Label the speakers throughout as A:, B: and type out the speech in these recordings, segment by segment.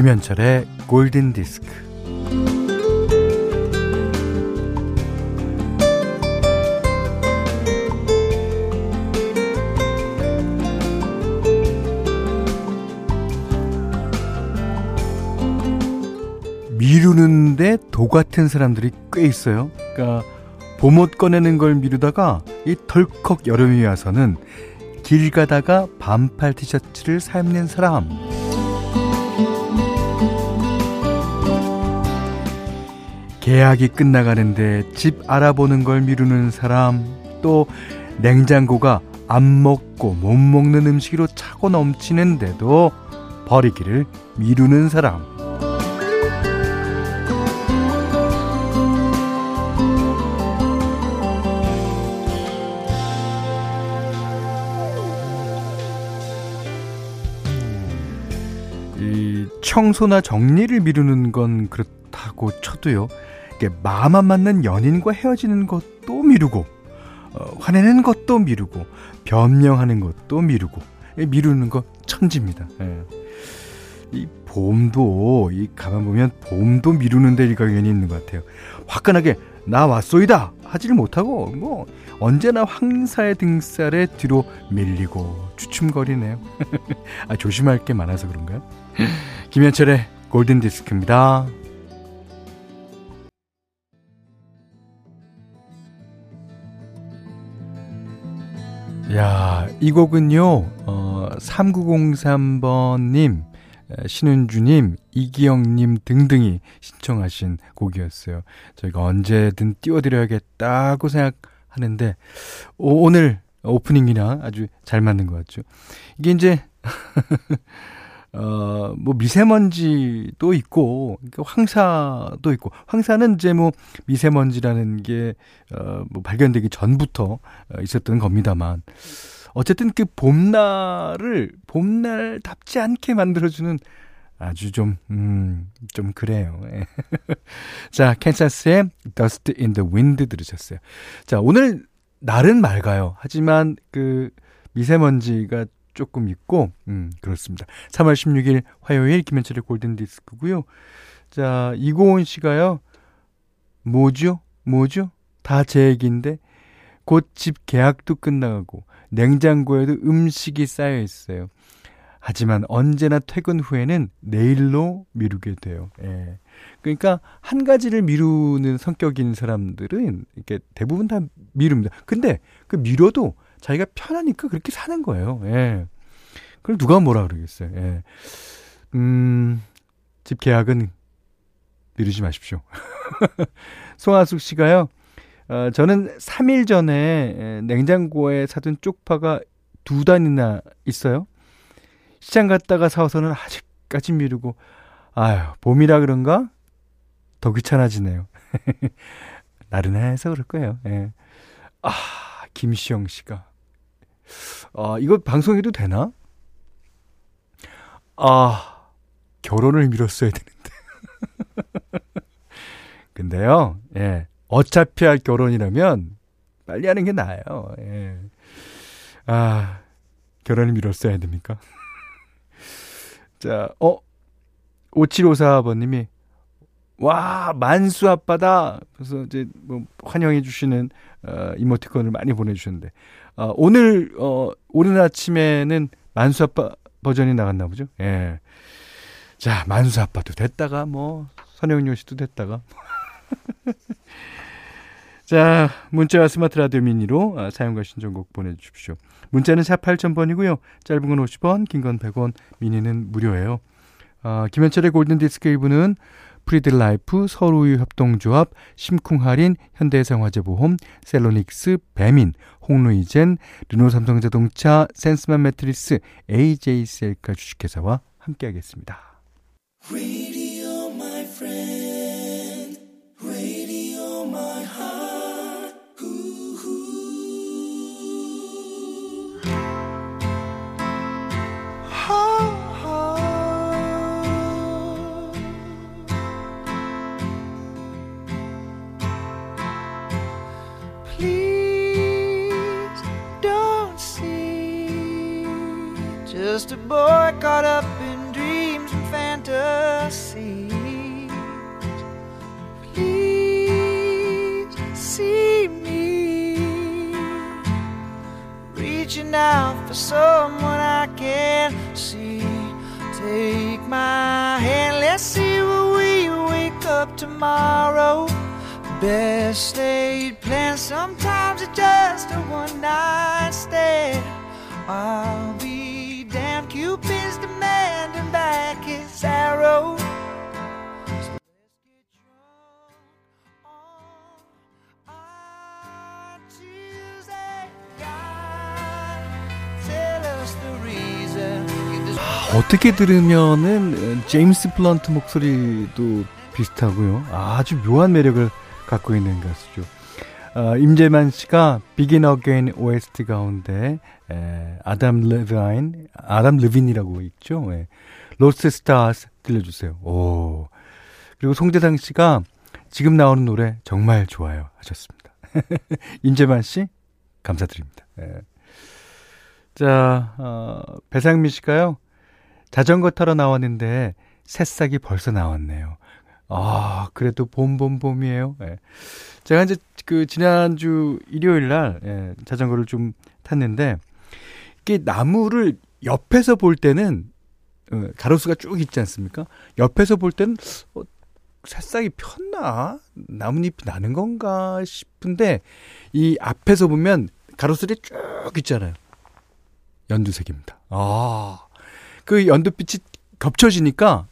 A: 김현철의 골든 디스크. 미루는데 도 같은 사람들이 꽤 있어요. 그러니까 봄옷 꺼내는 걸 미루다가 이 덜컥 여름이 와서는 길 가다가 반팔 티셔츠를 사입는 사람. 계약이 끝나가는데 집 알아보는 걸 미루는 사람. 또 냉장고가 안 먹고 못 먹는 음식으로 차고 넘치는데도 버리기를 미루는 사람. 청소나 정리를 미루는 건 그렇다고 쳐도요. 이게 마음 안 맞는 연인과 헤어지는 것도 미루고, 어, 화내는 것도 미루고, 변명하는 것도 미루고, 미루는 거 천지입니다. 예. 이 봄도, 이 가만 보면 봄도 미루는 데 일가견이 있는 것 같아요. 화끈하게, 나 왔소이다! 하지를 못하고, 뭐, 언제나 황사의 등살에 뒤로 밀리고, 주춤거리네요. 아, 조심할 게 많아서 그런가요? 김현철의 골든 디스크입니다. 야, 이 곡은요, 어, 3903번님, 신은주님, 이기영님 등등이 신청하신 곡이었어요. 저희가 언제든 띄워드려야겠다고 생각하는데, 오, 오늘 오프닝이랑 아주 잘 맞는 것 같죠. 이게 이제, 어, 뭐 미세먼지도 있고, 그러니까 황사도 있고, 황사는 이제 뭐 미세먼지라는 게, 어, 뭐 발견되기 전부터 어, 있었던 겁니다만, 어쨌든 그 봄날을 봄날답지 않게 만들어주는 아주 좀, 음, 좀 그래요. 예. 자, 캔사스의 Dust in the Wind 들으셨어요. 자, 오늘 날은 맑아요. 하지만 그 미세먼지가 조금 있고, 음, 그렇습니다. 3월 16일 화요일 김현철의 골든 디스크고요 자, 이고은 씨가요, 뭐죠? 뭐죠? 다 제 얘기인데, 곧 집 계약도 끝나가고, 냉장고에도 음식이 쌓여 있어요. 하지만 언제나 퇴근 후에는 내일로 미루게 돼요. 예. 그러니까 한 가지를 미루는 성격인 사람들은 이렇게 대부분 다 미룹니다. 근데 그 미뤄도 자기가 편하니까 그렇게 사는 거예요. 예. 그럼 누가 뭐라 그러겠어요. 예. 음, 집 계약은 미루지 마십시오. 송하숙 씨가요, 어, 저는 3일 전에 냉장고에 사둔 쪽파가 두 단이나 있어요. 시장 갔다가 사와서는 아직까지 미루고, 아유, 봄이라 그런가? 더 귀찮아지네요. 나른해서 그럴 거예요. 예. 아, 김시영 씨가. 아, 이거 방송해도 되나? 아, 결혼을 미뤘어야 되는데. 근데요, 예. 어차피 할 결혼이라면 빨리 하는 게 나아요. 예. 아, 결혼을 미뤘어야 됩니까? 자, 어, 5754번님이, 와, 만수 아빠다! 그래서 이제 뭐 환영해 주시는, 어, 이모티콘을 많이 보내주셨는데, 어, 오늘, 어, 오늘 아침에는 만수 아빠 버전이 나갔나 보죠? 예. 자, 만수 아빠도 됐다가, 뭐, 선영윤 씨도 됐다가. 자, 문자와 스마트 라디오 미니로 아, 사용과 신청곡 보내주십시오. 문자는 샵 8000번이고요. 짧은 건 50원, 긴 건 100원, 미니는 무료예요. 아, 김현철의 골든디스크 1부는 프리드라이프, 서울우유 협동조합, 심쿵할인, 현대해상화재보험, 셀로닉스, 배민, 홍루이젠, 르노삼성자동차, 센스맘 매트리스, AJ셀카 주식회사와 함께하겠습니다.
B: Just a boy caught up in dreams and fantasies.
A: 어떻게 들으면은 제임스 블런트 목소리도 비슷하고요. 아주 묘한 매력을 갖고 있는 가수죠. 어, 임재만 씨가 Begin Again OST 가운데 에, 아담 레바인, 아담 르빈이라고 있죠. 예. Lost Stars 들려주세요. 오. 그리고 송재상 씨가 지금 나오는 노래 정말 좋아요 하셨습니다. 임재만 씨 감사드립니다. 예. 자, 어, 배상미 씨가요. 자전거 타러 나왔는데 새싹이 벌써 나왔네요. 아, 그래도 봄, 봄, 봄이에요. 예. 제가 이제 그 지난주 일요일 날 예, 자전거를 좀 탔는데 이게 나무를 옆에서 볼 때는 어, 가로수가 쭉 있지 않습니까? 옆에서 볼 때는 어, 새싹이 폈나? 나뭇잎이 나는 건가 싶은데 이 앞에서 보면 가로수들이 쭉 있잖아요. 연두색입니다. 아, 그 연두빛이 겹쳐지니까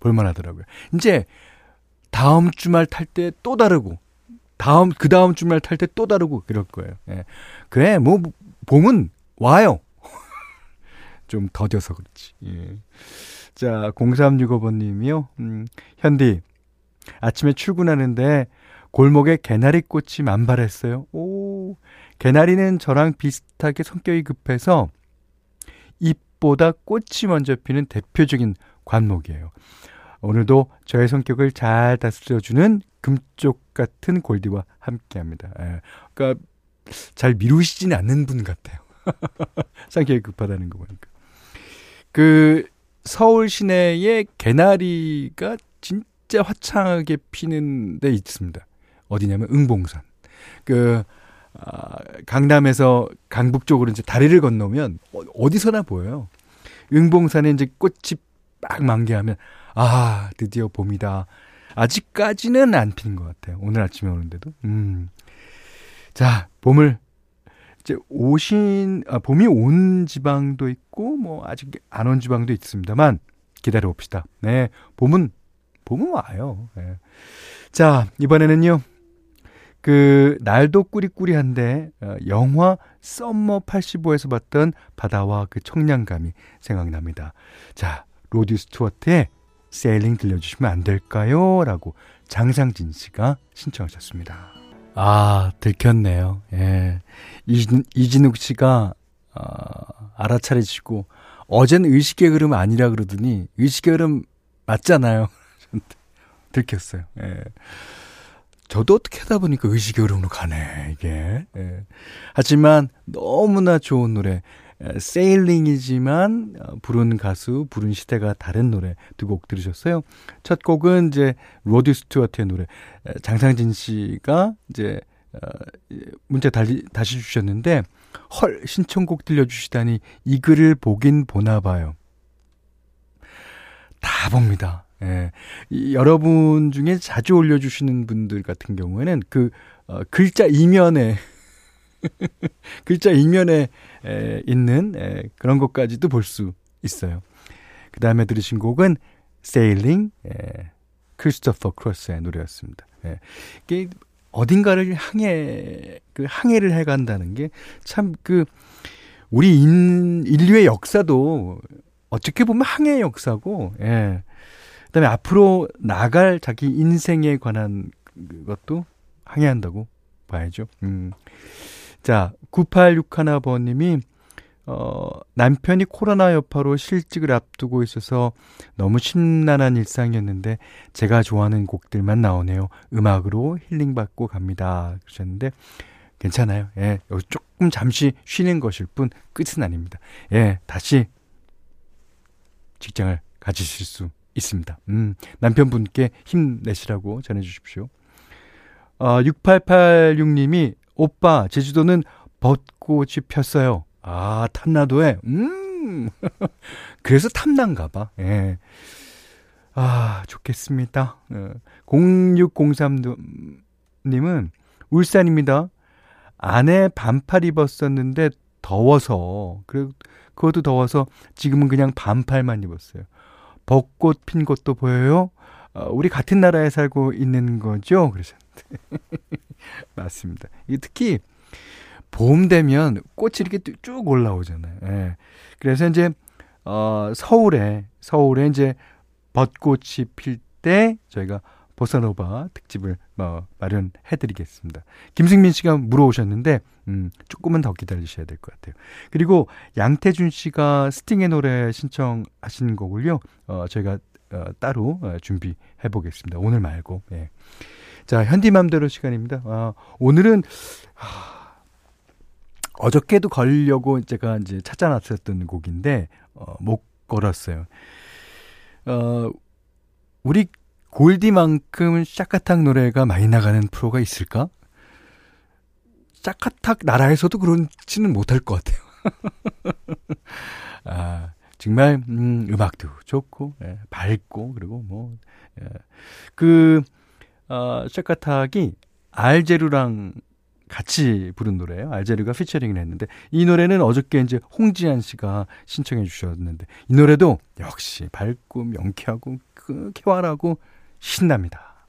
A: 볼만하더라고요. 이제 다음 주말 탈 때 또 다르고 다음 그 다음 주말 탈 때 또 다르고 그럴 거예요. 예. 그래 뭐 봄은 와요. 좀 더뎌서 그렇지. 예. 자 0365번님이요. 음, 현디 아침에 출근하는데 골목에 개나리 꽃이 만발했어요. 오 개나리는 저랑 비슷하게 성격이 급해서 잎 보다 꽃이 먼저 피는 대표적인 관목이에요. 오늘도 저의 성격을 잘 다스려주는 금쪽 같은 골디와 함께 합니다. 예. 그러니까 잘 미루시지는 않는 분 같아요. 성격이 급하다는 거 보니까. 그 서울 시내에 개나리가 진짜 화창하게 피는 데 있습니다. 어디냐면 응봉산. 그 아, 강남에서 강북 쪽으로 이제 다리를 건너면 어, 어디서나 보여요. 응봉산에 이제 꽃이 막 만개하면 아 드디어 봄이다. 아직까지는 안 피는 것 같아요. 오늘 아침에 오는데도. 음. 자 봄을 이제 오신 아, 봄이 온 지방도 있고 뭐 아직 안 온 지방도 있습니다만 기다려 봅시다. 네 봄은 봄은 와요. 네. 자 이번에는요. 그 날도 꾸리꾸리한데 어, 영화 Summer 85에서 봤던 바다와 그 청량감이 생각납니다. 자 로드 스튜어트의 Sailing 들려주시면 안 될까요? 라고 장상진 씨가 신청하셨습니다. 아, 들켰네요. 예. 이진, 이진욱 씨가, 어, 알아차리시고, 어젠 의식의 흐름 아니라 그러더니, 의식의 흐름 맞잖아요. 들켰어요. 예. 저도 어떻게 하다 보니까 의식의 흐름으로 가네, 이게. 예. 하지만 너무나 좋은 노래. 세일링이지만 어, 부른 가수, 부른 시대가 다른 노래 두 곡 들으셨어요. 첫 곡은 이제 로디 스튜어트의 노래 장상진 씨가 이제 어, 문자 다시, 다시 주셨는데 헐 신청곡 들려주시다니 이 글을 보긴 보나 봐요. 다 봅니다. 예. 이, 여러분 중에 자주 올려주시는 분들 같은 경우에는 그 어, 글자 이면에 글자 이면에 에, 있는 에, 그런 것까지도 볼 수 있어요. 그 다음에 들으신 곡은 Sailing, 에, 크리스토퍼 크로스의 노래였습니다. 에, 이게 어딘가를 향해 그 항해를 해간다는 게 참 그 우리 인, 인류의 역사도 어떻게 보면 항해의 역사고, 예. 그다음에 앞으로 나갈 자기 인생에 관한 것도 항해한다고 봐야죠. 음. 자, 9861번님이 어, 남편이 코로나 여파로 실직을 앞두고 있어서 너무 심란한 일상이었는데 제가 좋아하는 곡들만 나오네요. 음악으로 힐링받고 갑니다. 그러셨는데 괜찮아요. 예, 여기 조금 잠시 쉬는 것일 뿐 끝은 아닙니다. 예, 다시 직장을 가지실 수 있습니다. 음, 남편분께 힘내시라고 전해주십시오. 어, 6886님이 오빠 제주도는 벚꽃이 폈어요. 아 탐나도에 음 그래서 탐난가 봐. 예. 아 좋겠습니다. 어, 0603님은 울산입니다. 아내 반팔 입었었는데 더워서 그래 그것도 더워서 지금은 그냥 반팔만 입었어요. 벚꽃 핀 곳도 보여요? 어, 우리 같은 나라에 살고 있는 거죠? 그러셨는데. 맞습니다. 이 특히 봄 되면 꽃이 이렇게 쭉 올라오잖아요. 예. 그래서 이제 어 서울에 서울에 이제 벚꽃이 필 때 저희가 보사노바 특집을 뭐 마련해 드리겠습니다. 김승민 씨가 물어오셨는데 음 조금은 더 기다리셔야 될 것 같아요. 그리고 양태준 씨가 스팅의 노래 신청하신 곡을요. 어 저희가 어, 따로 어, 준비해 보겠습니다. 오늘 말고. 예. 자, 현디맘대로 시간입니다. 아, 오늘은 아, 어저께도 걸려고 제가 이제 찾아놨었던 곡인데 어, 못 걸었어요. 어, 우리 골디만큼 샤카탁 노래가 많이 나가는 프로가 있을까? 샤카탁 나라에서도 그렇지는 못할 것 같아요. 아, 정말 음, 음악도 좋고 예, 밝고 그리고 뭐 예. 그 어, 샤카탁이 알제루랑 같이 부른 노래예요. 알제르가 피처링을 했는데 이 노래는 어저께 이제 홍지한 씨가 신청해 주셨는데 이 노래도 역시 밝고 명쾌하고 그 쾌활하고 신납니다.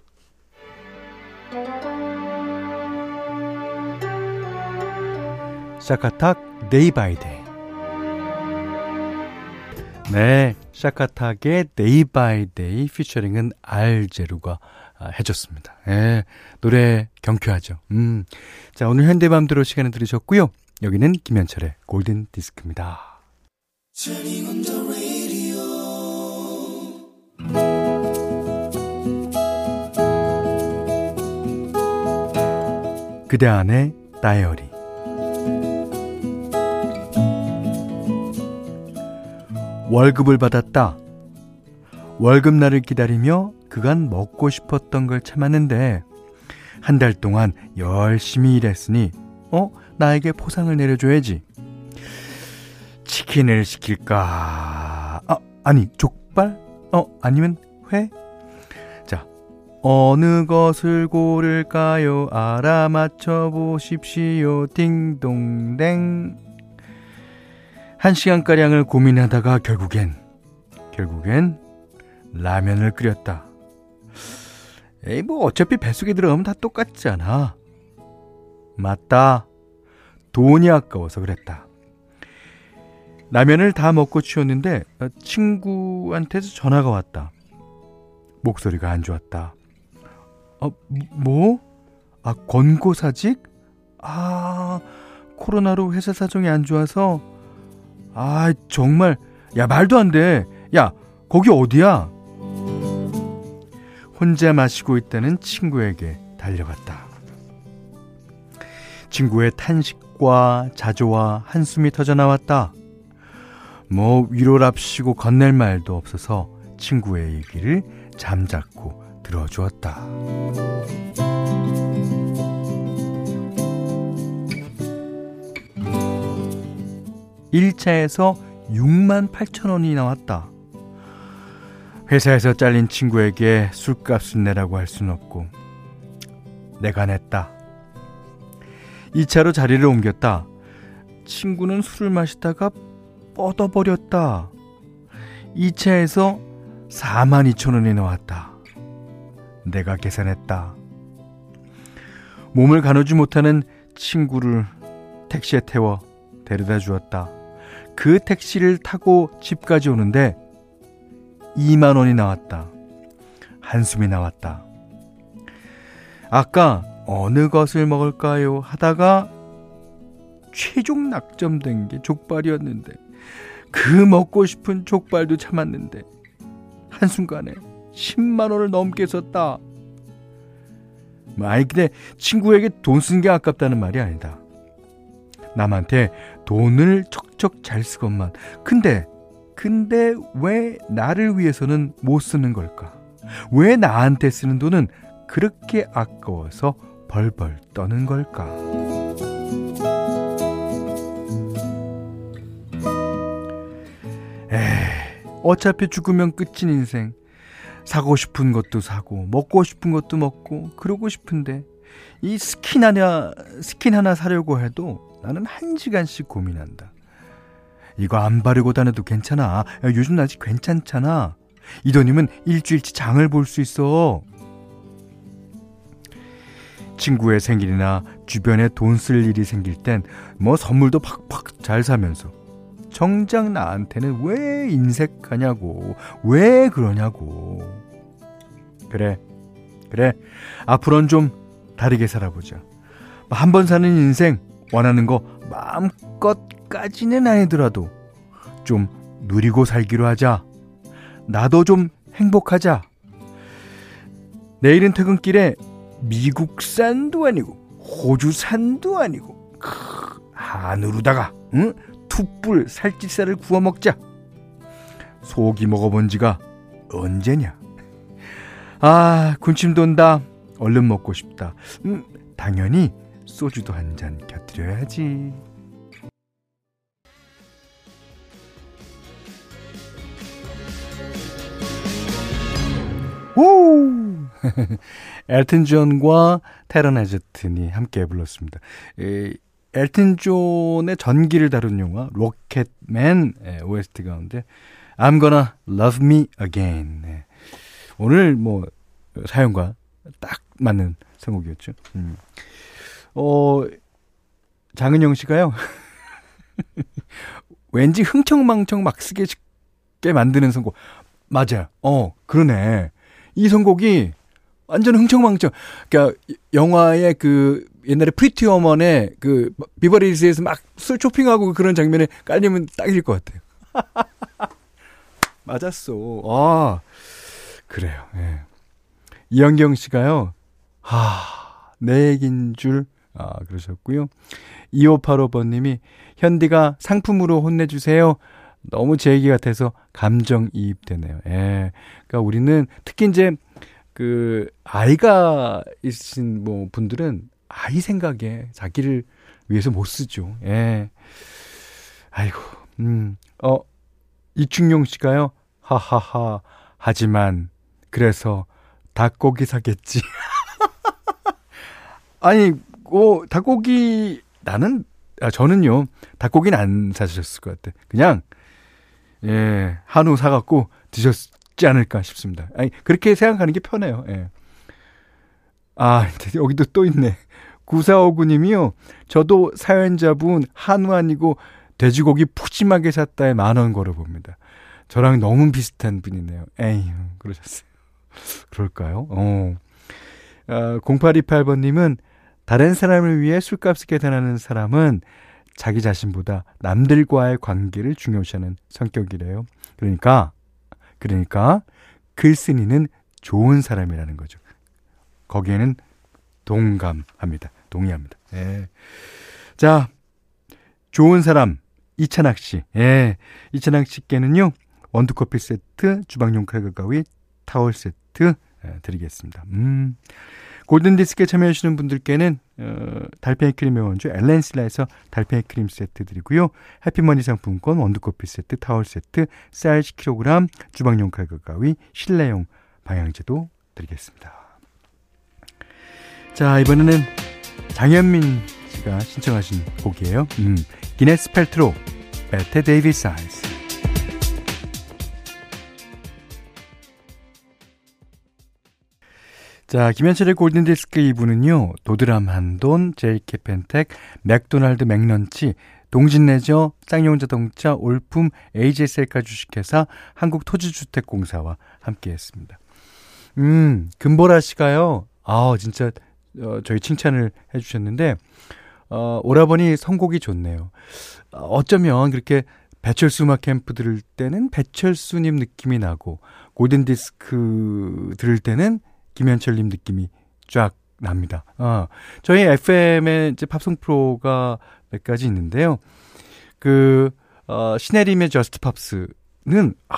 A: 샤카탁 Day by Day 네, 샤카탁의 Day by Day featuring은 알 재로가 아, 해줬습니다. 예, 노래 경쾌하죠. 음. 자, 오늘 현대밤대로 시간을 들으셨고요. 여기는 김현철의 골든 디스크입니다. 그대 안의 다이어리. 월급을 받았다. 월급날을 기다리며 그간 먹고 싶었던 걸 참았는데 한 달 동안 열심히 일했으니 어 나에게 포상을 내려줘야지. 치킨을 시킬까? 아 아니 족발? 어 아니면 회? 자 어느 것을 고를까요 알아맞혀 보십시오 딩동댕 한 시간가량을 고민하다가 결국엔 결국엔 라면을 끓였다 에이, 뭐, 어차피 뱃속에 들어가면 다 똑같잖아. 맞다. 돈이 아까워서 그랬다. 라면을 다 먹고 치웠는데, 어, 친구한테서 전화가 왔다. 목소리가 안 좋았다. 어, 뭐? 아, 권고사직? 아, 코로나로 회사 사정이 안 좋아서? 아, 정말. 야, 말도 안 돼. 야, 거기 어디야? 혼자 마시고 있다는 친구에게 달려갔다. 친구의 탄식과 자조와 한숨이 터져 나왔다. 뭐 위로랍시고 건넬 말도 없어서 친구의 얘기를 잠자코 들어주었다. 1차에서 6만 8천 원이 나왔다. 회사에서 잘린 친구에게 술값을 내라고 할 순 없고 내가 냈다. 2차로 자리를 옮겼다. 친구는 술을 마시다가 뻗어버렸다. 2차에서 4만 2천 원이 나왔다. 내가 계산했다. 몸을 가누지 못하는 친구를 택시에 태워 데려다 주었다. 그 택시를 타고 집까지 오는데 2만 원이 나왔다. 한숨이 나왔다. 아까 어느 것을 먹을까요? 하다가 최종 낙점된 게 족발이었는데 그 먹고 싶은 족발도 참았는데 한순간에 10만 원을 넘게 썼다. 뭐 아니 근데 친구에게 돈 쓴 게 아깝다는 말이 아니다. 남한테 돈을 척척 잘 쓰건만. 근데 근데 왜 나를 위해서는 못 쓰는 걸까? 왜 나한테 쓰는 돈은 그렇게 아까워서 벌벌 떠는 걸까? 에이, 어차피 죽으면 끝인 인생. 사고 싶은 것도 사고, 먹고 싶은 것도 먹고, 그러고 싶은데, 이 스킨 하나, 스킨 하나 사려고 해도 나는 한 시간씩 고민한다. 이거 안 바르고 다녀도 괜찮아. 야, 요즘 아직 괜찮잖아. 이 돈이면 일주일치 장을 볼 수 있어. 친구의 생일이나 주변에 돈 쓸 일이 생길 땐 뭐 선물도 팍팍 잘 사면서 정작 나한테는 왜 인색하냐고 왜 그러냐고. 그래 그래. 앞으로는 좀 다르게 살아보자. 한 번 사는 인생 원하는 거 마음껏까지는 아니더라도 좀 누리고 살기로 하자. 나도 좀 행복하자. 내일은 퇴근길에 미국산도 아니고 호주산도 아니고 크, 한우로다가 응? 툭불 살찌살을 구워 먹자. 속이 먹어본 지가 언제냐? 아 군침 돈다. 얼른 먹고 싶다. 음, 당연히 소주도 한 잔 곁들여야지. 오! 엘튼 존과 테런 에저튼이 함께 불렀습니다. 에, 엘튼 존의 전기를 다룬 영화 로켓맨 OST 가운데 I'm gonna love me again. 네. 오늘 뭐 사연과 딱 맞는 선곡이었죠. 음. 어 장은영 씨가요. 왠지 흥청망청 막 쓰게 쉽게 만드는 선곡. 맞아요. 어, 그러네. 이 선곡이 완전 흥청망청. 그러니까 영화의 그 옛날에 Pretty Woman의 그 비버리힐스에서 막 술 쇼핑하고 그런 장면에 깔리면 딱일 것 같아요. 맞았어. 아 그래요. 예. 이영경 씨가요. 하, 내 얘긴 줄 아, 그러셨고요. 2585번님이 현디가 상품으로 혼내주세요. 너무 제 얘기 같아서 감정이입되네요. 예. 그러니까 우리는 특히 이제 그 아이가 있으신 뭐 분들은 아이 생각에 자기를 위해서 못 쓰죠. 예. 아이고, 음, 어, 이충용 씨가요, 하하하, 하지만, 그래서, 닭고기 사겠지. 아니, 뭐, 닭고기, 나는, 아, 저는요, 닭고기는 안 사셨을 것 같아. 그냥, 예, 한우 사 갖고 드셨 지 않을까 싶습니다. 아니, 그렇게 생각하는 게 편해요. 예. 아, 여기도 또 있네. 9459님이요. 저도 사연자분 한우 아니고 돼지고기 푸짐하게 샀다에 만 원 걸어봅니다. 저랑 너무 비슷한 분이네요. 에이, 그러셨어요. 그럴까요? 어. 아, 0828번님은 다른 사람을 위해 술값을 계산하는 사람은 자기 자신보다 남들과의 관계를 중요시하는 성격이래요. 그러니까, 그러니까 글쓴이는 좋은 사람이라는 거죠. 거기에는 동감합니다. 동의합니다. 예. 자, 좋은 사람, 이찬학 씨. 예. 이찬학 씨께는요, 원두커피 세트, 주방용 칼과 가위, 타월 세트 예, 드리겠습니다. 음. 골든디스크에 참여하시는 분들께는 어, 달팽이 크림의 원주 엘렌실라에서 달팽이 크림 세트 드리고요. 해피머니 상품권 원두커피 세트, 타월 세트, 쌀 10kg, 주방용 칼과 가위, 실내용 방향제도 드리겠습니다. 자, 이번에는 장현민 씨가 신청하신 곡이에요. 음, 기네스 펠트로, Bette Davis Eyes. 자, 김현철의 골든디스크 2부는요, 도드람 한돈, JK 펜텍, 맥도날드 맥런치, 동진레저, 쌍용자동차, 올품, AJ셀카 주식회사, 한국토지주택공사와 함께 했습니다. 음, 금보라 씨가요, 아 진짜 어, 저희 칭찬을 해주셨는데 어, 오라버니 선곡이 좋네요. 어, 어쩌면 그렇게 배철수 음악 캠프 들을 때는 배철수님 느낌이 나고 골든 디스크 들을 때는 김현철님 느낌이 쫙 납니다. 어, 저희 FM에 이제 팝송 프로가 몇 가지 있는데요. 그, 어, 신혜림의 Just Pops는, 아,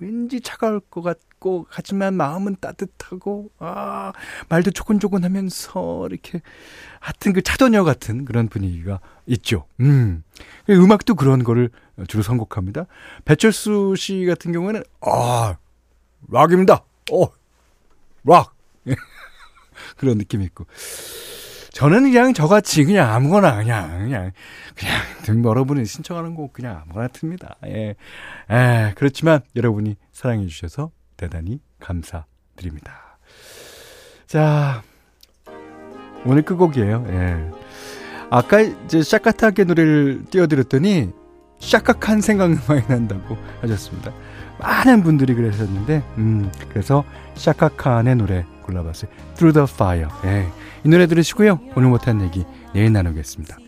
A: 왠지 차가울 것 같고, 하지만 마음은 따뜻하고, 아, 말도 조곤조곤 하면서, 이렇게, 하여튼 그 차도녀 같은 그런 분위기가 있죠. 음. 음악도 그런 거를 주로 선곡합니다. 배철수 씨 같은 경우에는, 아, 락입니다. 어, 락. 그런 느낌이 있고. 저는 그냥 저같이 그냥 아무거나 그냥 그냥 그냥 여러분이 신청하는 곡 그냥 아무거나 틉니다. 예. 에, 그렇지만 여러분이 사랑해 주셔서 대단히 감사드립니다. 자, 오늘 끝곡이에요. 예. 아까 이제 샤카타게 노래를 띄워드렸더니 샤카한 생각이 많이 난다고 하셨습니다. 많은 분들이 그러셨는데, 음, 그래서 샤카칸의 노래 골라봤어요. Through the Fire. 예. 이 노래 들으시고요. 오늘 못한 얘기 내일 나누겠습니다.